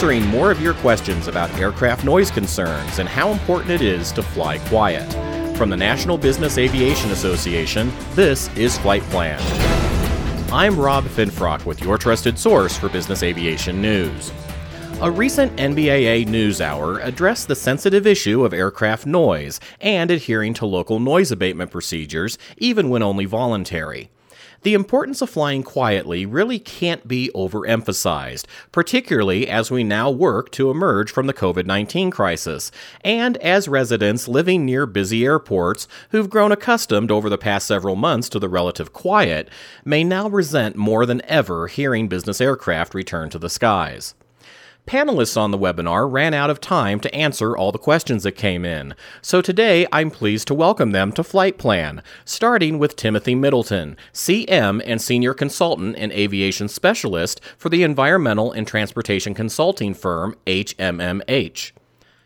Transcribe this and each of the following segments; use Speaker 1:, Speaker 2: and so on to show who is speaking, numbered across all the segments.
Speaker 1: answering more of your questions about aircraft noise concerns and how important it is to fly quiet. From the National Business Aviation Association, this is Flight Plan. I'm Rob Finfrock with your trusted source for business aviation news. A recent NBAA NewsHour addressed the sensitive issue of aircraft noise and adhering to local noise abatement procedures, even when only voluntary the importance of flying quietly really can't be overemphasized, particularly as we now work to emerge from the COVID 19 crisis, and as residents living near busy airports who've grown accustomed over the past several months to the relative quiet may now resent more than ever hearing business aircraft return to the skies. Panelists on the webinar ran out of time to answer all the questions that came in, so today I'm pleased to welcome them to Flight Plan, starting with Timothy Middleton, CM and Senior Consultant and Aviation Specialist for the environmental and transportation consulting firm HMMH.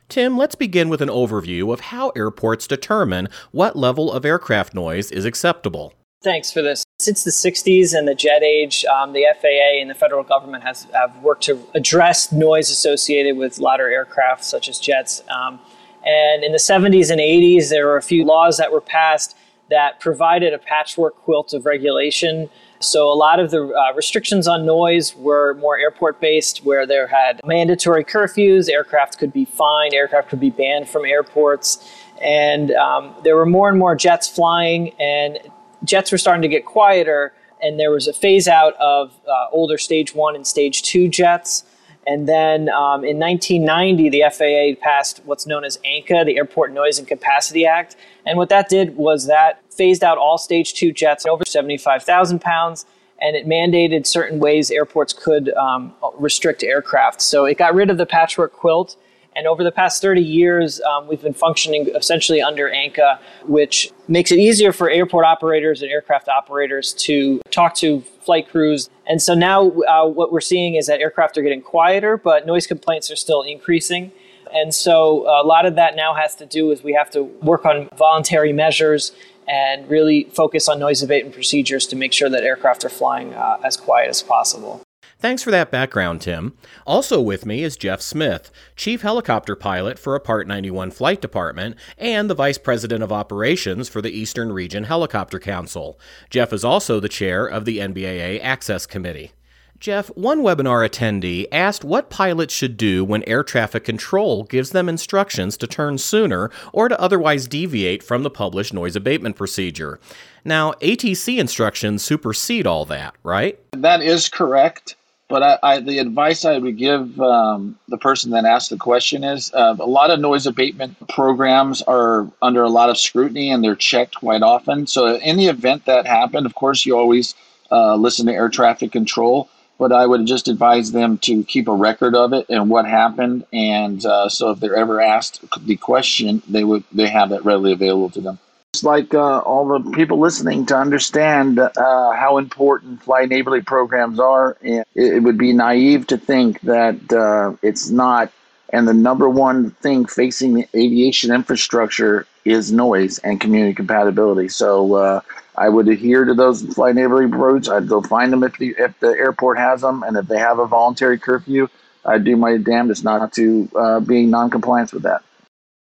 Speaker 1: Tim, let's begin with an overview of how airports determine what level of aircraft noise is acceptable.
Speaker 2: Thanks for this. Since the 60s and the jet age, um, the FAA and the federal government has have worked to address noise associated with louder aircraft, such as jets. Um, and in the 70s and 80s, there were a few laws that were passed that provided a patchwork quilt of regulation. So a lot of the uh, restrictions on noise were more airport based, where there had mandatory curfews, aircraft could be fined, aircraft could be banned from airports. And um, there were more and more jets flying, and jets were starting to get quieter, and there was a phase out of uh, older stage one and stage two jets. And then um, in 1990, the FAA passed what's known as ANCA, the Airport Noise and Capacity Act. And what that did was that phased out all stage two jets over 75,000 pounds, and it mandated certain ways airports could um, restrict aircraft. So it got rid of the patchwork quilt and over the past 30 years, um, we've been functioning essentially under ANCA, which makes it easier for airport operators and aircraft operators to talk to flight crews. And so now uh, what we're seeing is that aircraft are getting quieter, but noise complaints are still increasing. And so a lot of that now has to do is we have to work on voluntary measures and really focus on noise abatement procedures to make sure that aircraft are flying uh, as quiet as possible.
Speaker 1: Thanks for that background, Tim. Also with me is Jeff Smith, Chief Helicopter Pilot for a Part 91 Flight Department and the Vice President of Operations for the Eastern Region Helicopter Council. Jeff is also the chair of the NBAA Access Committee. Jeff, one webinar attendee asked what pilots should do when air traffic control gives them instructions to turn sooner or to otherwise deviate from the published noise abatement procedure. Now, ATC instructions supersede all that, right?
Speaker 3: That is correct. But I, I, the advice I would give um, the person that asked the question is uh, a lot of noise abatement programs are under a lot of scrutiny and they're checked quite often. So, in the event that happened, of course, you always uh, listen to air traffic control. But I would just advise them to keep a record of it and what happened, and uh, so if they're ever asked the question, they would they have that readily available to them like uh, all the people listening to understand uh, how important flight neighborly programs are. And it, would be naive to think that uh, it's not. And the number one thing facing the aviation infrastructure is noise and community compatibility. So uh, I would adhere to those flight neighborly routes. I'd go find them if the if the airport has them, and if they have a voluntary curfew, I'd do my damnedest not to uh, be non-compliance with that.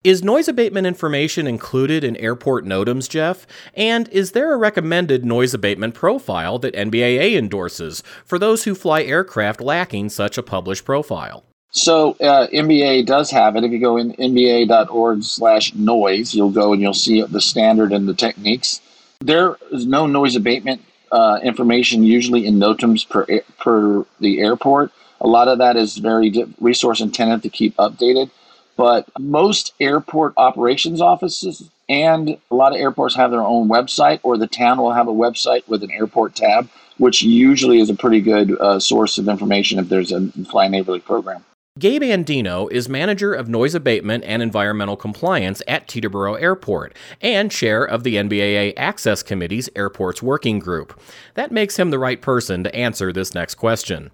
Speaker 1: Is noise abatement information included in airport NOTAMs, Jeff? And is there a recommended noise abatement profile that NBAA endorses for those who fly aircraft lacking such a published profile?
Speaker 3: So uh, NBAA does have it. If you go in nbaa.org slash noise, you'll go and you'll see the standard and the techniques. There is no noise abatement uh, information usually in NOTAMs per, per the airport. A lot of that is very resource intensive to keep updated. But most airport operations offices and a lot of airports have their own website, or the town will have a website with an airport tab, which usually is a pretty good uh, source of information if there's a fly neighborly program.
Speaker 1: Gabe Andino is manager of noise abatement and environmental compliance at Teterboro Airport and chair of the NBAA Access Committee's Airports Working Group. That makes him the right person to answer this next question.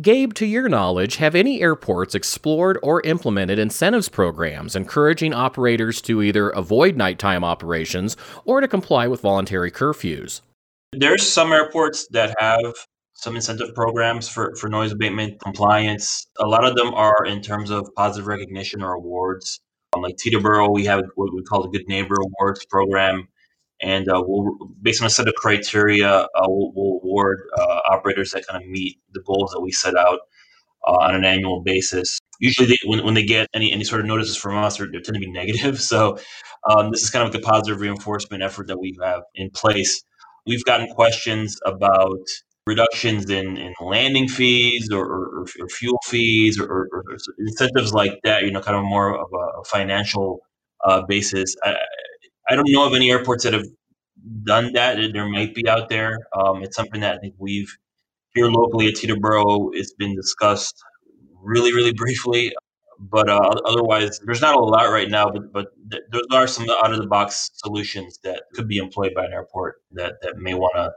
Speaker 1: Gabe, to your knowledge, have any airports explored or implemented incentives programs encouraging operators to either avoid nighttime operations or to comply with voluntary curfews?
Speaker 4: There's some airports that have some incentive programs for, for noise abatement compliance. A lot of them are in terms of positive recognition or awards. Um, like Teterboro, we have what we call the Good Neighbor Awards program. And uh, we'll, based on a set of criteria, uh, we'll, we'll, award uh, operators that kind of meet the goals that we set out uh, on an annual basis. Usually, they, when, when they get any, any sort of notices from us, they tend to be negative. So, um, this is kind of the positive reinforcement effort that we have in place. We've gotten questions about reductions in, in landing fees or, or, or fuel fees or, or, incentives like that, you know, kind of more of a financial uh, basis. I, I don't know of any airports that have done that. There might be out there. Um, it's something that I think we've here locally at Teterboro. It's been discussed really, really briefly, but uh, otherwise, there's not a lot right now. But but th- there are some out of the box solutions that could be employed by an airport that that may want to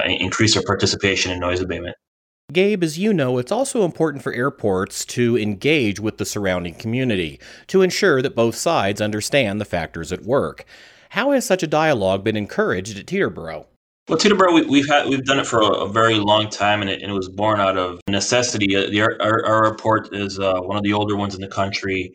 Speaker 4: uh, increase their participation in noise abatement.
Speaker 1: Gabe, as you know, it's also important for airports to engage with the surrounding community to ensure that both sides understand the factors at work. How has such a dialogue been encouraged at Teterboro?
Speaker 4: Well, Teterboro, we, have had we've done it for a, a very long time, and it, and it, was born out of necessity. Uh, the, our, our, airport is uh, one of the older ones in the country.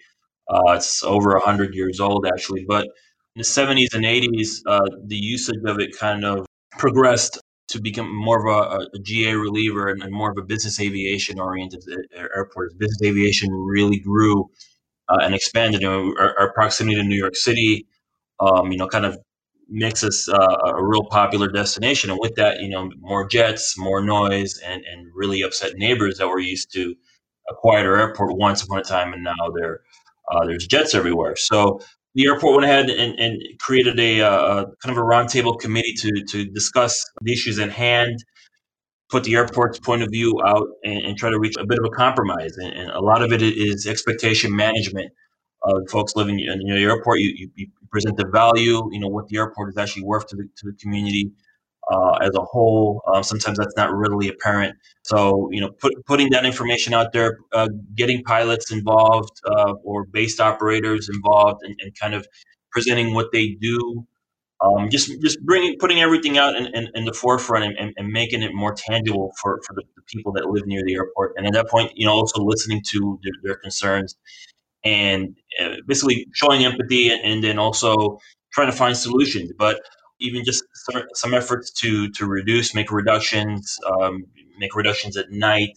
Speaker 4: Uh, it's over hundred years old, actually. But in the seventies and eighties, uh, the usage of it kind of progressed to become more of a, a GA reliever and, and, more of a business aviation oriented airport. Business aviation really grew uh, and expanded. You know, our, our, proximity to New York City, um, you know, kind of makes us uh, a real popular destination. And with that, you know, more jets, more noise, and, and really upset neighbors that were used to a quieter airport once upon a time, and now there uh, there's jets everywhere. So the airport went ahead and, and created a uh, kind of a roundtable committee to to discuss the issues at hand, put the airport's point of view out, and, and try to reach a bit of a compromise. And, and, a lot of it is expectation management. Uh, folks living in the airport, you, you, you, present the value, you know, what the airport is actually worth to the, to the community uh, as a whole. Uh, sometimes that's not readily apparent. So, you know, put, putting that information out there, uh, getting pilots involved uh, or based operators involved, and, and, kind of presenting what they do. Um, just just bringing putting everything out in, in, in the forefront and, and, and, making it more tangible for, for the, the, people that live near the airport. And at that point, you know, also listening to their, their concerns and uh, basically showing empathy and, and then also trying to find solutions. But even just some, some efforts to to reduce, make reductions, um, make reductions at night.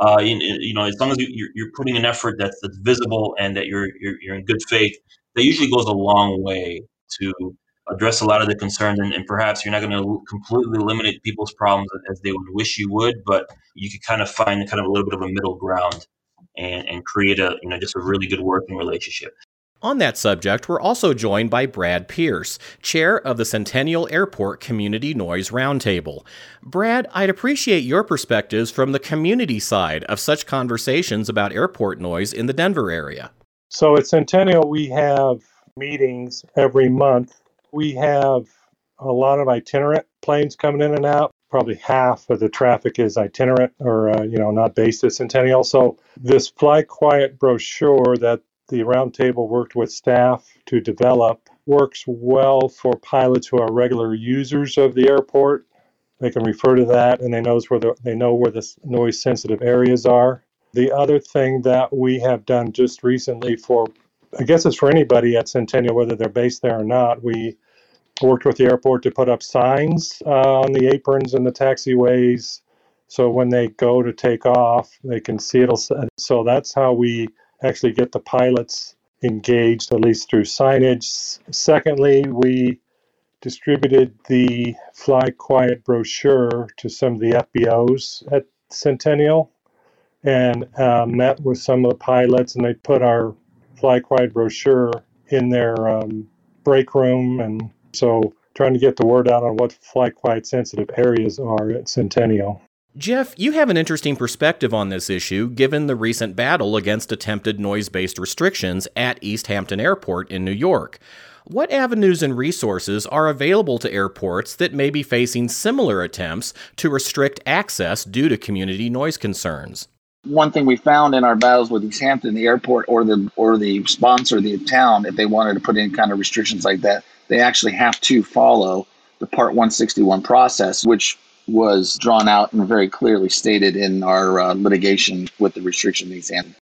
Speaker 4: Uh, you, you, know, as long as you're, you're putting an effort that's, that's visible and that you're, you're, you're in good faith, that usually goes a long way to address a lot of the concerns. And, and perhaps you're not going to completely eliminate people's problems as they would wish you would, but you could kind of find kind of a little bit of a middle ground and, and create a you know just a really good working relationship.
Speaker 1: On that subject, we're also joined by Brad Pierce, chair of the Centennial Airport Community Noise Roundtable. Brad, I'd appreciate your perspectives from the community side of such conversations about airport noise in the Denver area.
Speaker 5: So at Centennial, we have meetings every month. We have a lot of itinerant planes coming in and out. Probably half of the traffic is itinerant or, uh, you know, not based at Centennial. So this Fly Quiet brochure that the roundtable worked with staff to develop works well for pilots who are regular users of the airport. They can refer to that and they knows where the, they know where the noise sensitive areas are. The other thing that we have done just recently for I guess it's for anybody at Centennial, whether they're based there or not. We worked with the airport to put up signs uh, on the aprons and the taxiways, so when they go to take off, they can see it. So that's how we actually get the pilots engaged, at least through signage. Secondly, we distributed the Fly Quiet brochure to some of the FBOs at Centennial and uh, met with some of the pilots, and they put our Fly Quiet brochure in their um, break room. And so trying to get the word out on what Fly Quiet sensitive areas are at Centennial.
Speaker 1: Jeff, you have an interesting perspective on this issue given the recent battle against attempted noise based restrictions at East Hampton Airport in New York. What avenues and resources are available to airports that may be facing similar attempts to restrict access due to community noise concerns?
Speaker 3: One thing we found in our battles with East Hampton, the airport or the or the sponsor, the town, if they wanted to put in kind of restrictions like that, they actually have to follow the Part 161 process, which was drawn out and very clearly stated in our uh, litigation with the restriction exam.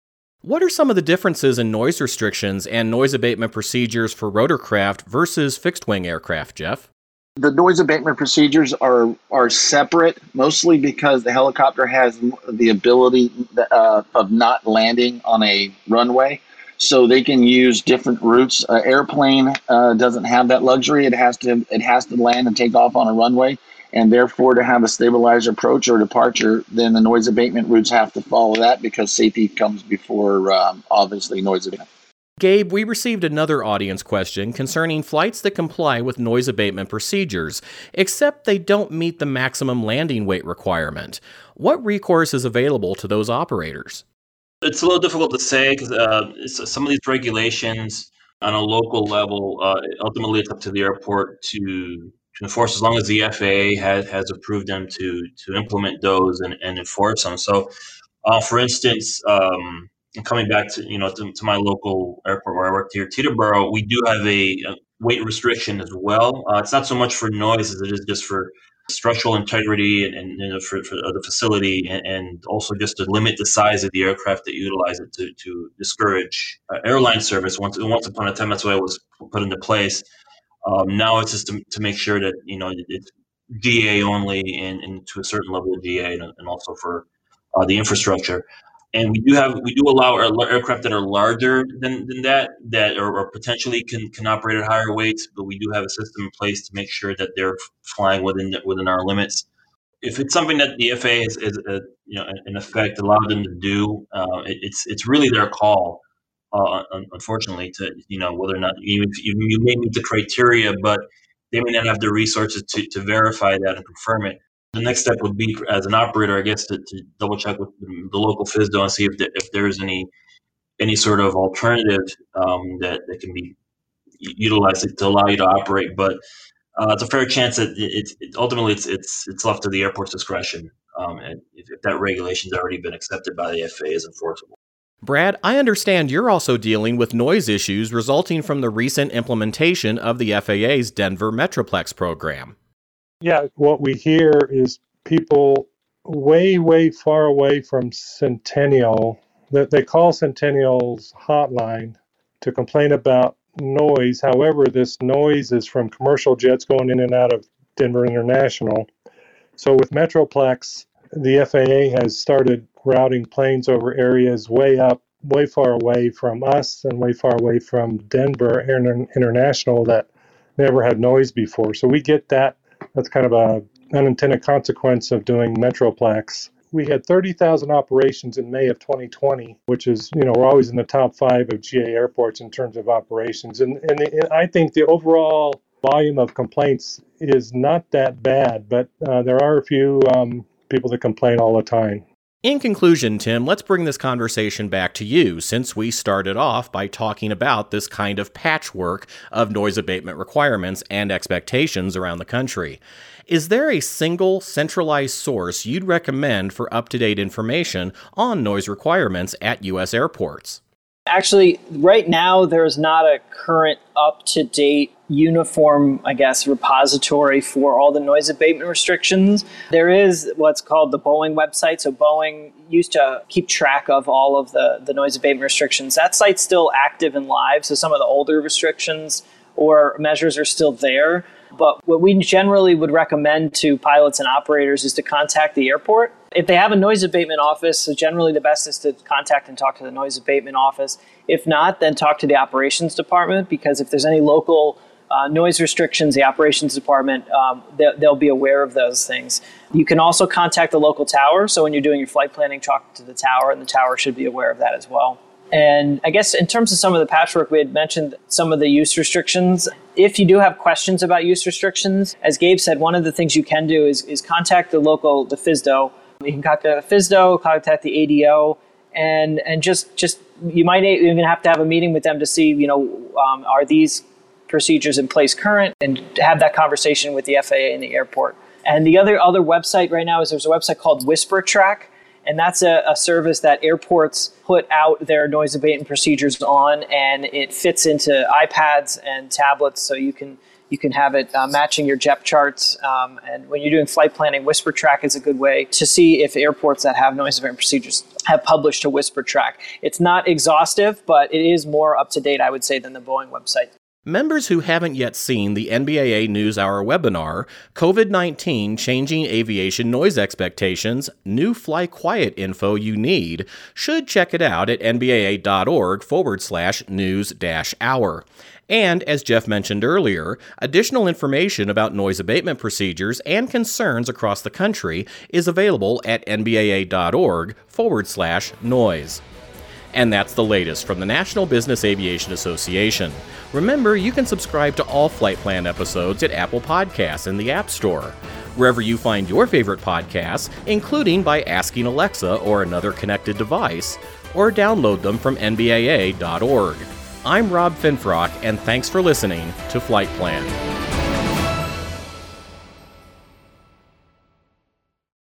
Speaker 1: What are some of the differences in noise restrictions and noise abatement procedures for rotorcraft versus fixed wing aircraft, Jeff?
Speaker 3: The noise abatement procedures are are separate, mostly because the helicopter has the ability uh, of not landing on a runway, so they can use different routes. Uh, airplane uh, doesn't have that luxury; it has to it has to land and take off on a runway, and therefore to have a stabilized approach or departure, then the noise abatement routes have to follow that because safety comes before um, obviously noise abatement.
Speaker 1: Gabe, we received another audience question concerning flights that comply with noise abatement procedures, except they don't meet the maximum landing weight requirement. What recourse is available to those operators?
Speaker 4: It's a little difficult to say because uh, some of these regulations on a local level, uh, ultimately it's up to the airport to, to enforce as long as the FAA has, has approved them to, to implement those and, and enforce them. So, uh, for instance, um, coming back to you know to, to, my local airport where I work here, Teterboro, we do have a, a weight restriction as well. Uh, it's not so much for noise as it is just for structural integrity and, and know, for, for, the facility, and, and, also just to limit the size of the aircraft that utilize it to, to discourage uh, airline service. Once once upon a time, that's why it was put into place. Um, now it's just to, to, make sure that you know it's GA only and, and to a certain level of GA, and, and also for uh, the infrastructure. And we do have we do allow aircraft that are larger than, than that that or, or, potentially can, can operate at higher weights but we do have a system in place to make sure that they're flying within within our limits. If it's something that the FAA is, is uh, you know in effect allowed them to do uh, it, it's it's really their call uh, unfortunately to you know whether or not you, you may meet the criteria but they may not have the resources to, to verify that and confirm it the next step would be as an operator, I guess, to, to double check with the local FSDO and see if, the, if there's any any sort of alternative um, that, that can be utilized to allow you to operate. But uh, it's a fair chance that it, it, ultimately it's it's it's left to the airport's discretion, um, and if, if that regulation's already been accepted by the FAA as enforceable.
Speaker 1: Brad, I understand you're also dealing with noise issues resulting from the recent implementation of the FAA's Denver Metroplex program.
Speaker 5: Yeah, what we hear is people way, way far away from Centennial that they call Centennial's hotline to complain about noise. However, this noise is from commercial jets going in and out of Denver International. So with Metroplex, the FAA has started routing planes over areas way up, way far away from us and way far away from Denver International that never had noise before. So we get that that's kind of a unintended consequence of doing Metroplex. We had 30,000 operations in May of 2020, which is, you know, we're always in the top five of GA airports in terms of operations. And, and, and I think the overall volume of complaints is not that bad, but uh, there are a few um, people that complain all the time.
Speaker 1: In conclusion, Tim, let's bring this conversation back to you since we started off by talking about this kind of patchwork of noise abatement requirements and expectations around the country. Is there a single centralized source you'd recommend for up to date information on noise requirements at U.S. airports?
Speaker 2: Actually, right now, there's not a current up to date uniform, I guess, repository for all the noise abatement restrictions. There is what's called the Boeing website. So, Boeing used to keep track of all of the, the noise abatement restrictions. That site's still active and live. So, some of the older restrictions or measures are still there. But what we generally would recommend to pilots and operators is to contact the airport. If they have a noise abatement office, so generally the best is to contact and talk to the noise abatement office. If not, then talk to the operations department because if there's any local uh, noise restrictions, the operations department, um, they, they'll be aware of those things. You can also contact the local tower. So when you're doing your flight planning, talk to the tower, and the tower should be aware of that as well. And I guess in terms of some of the patchwork, we had mentioned some of the use restrictions. If you do have questions about use restrictions, as Gabe said, one of the things you can do is, is contact the local, the FSDO. You can contact the FSDO, contact the ADO, and and just just you might even have to have a meeting with them to see, you know, um, are these procedures in place current, and have that conversation with the FAA and the airport. And the other other website right now is there's a website called Whisper Track and that's a, a, service that airports put out their noise abatement procedures on, and it fits into iPads and tablets, so you can You can have it uh, matching your Jepp charts. Um, and when you're doing flight planning, Whisper Track is a good way to see if airports that have noise abatement procedures have published to Whisper Track. It's not exhaustive, but it is more up to date, I would say, than the Boeing website.
Speaker 1: Members who haven't yet seen the NBAA NewsHour webinar, COVID 19 Changing Aviation Noise Expectations New Fly Quiet Info You Need, should check it out at nbaa.org forward slash news hour. And as Jeff mentioned earlier, additional information about noise abatement procedures and concerns across the country is available at nbaa.org forward slash noise. And that's the latest from the National Business Aviation Association. Remember, you can subscribe to all Flight Plan episodes at Apple Podcasts in the App Store. Wherever you find your favorite podcasts, including by asking Alexa or another connected device, or download them from NBAA.org. I'm Rob Finfrock, and thanks for listening to Flight Plan.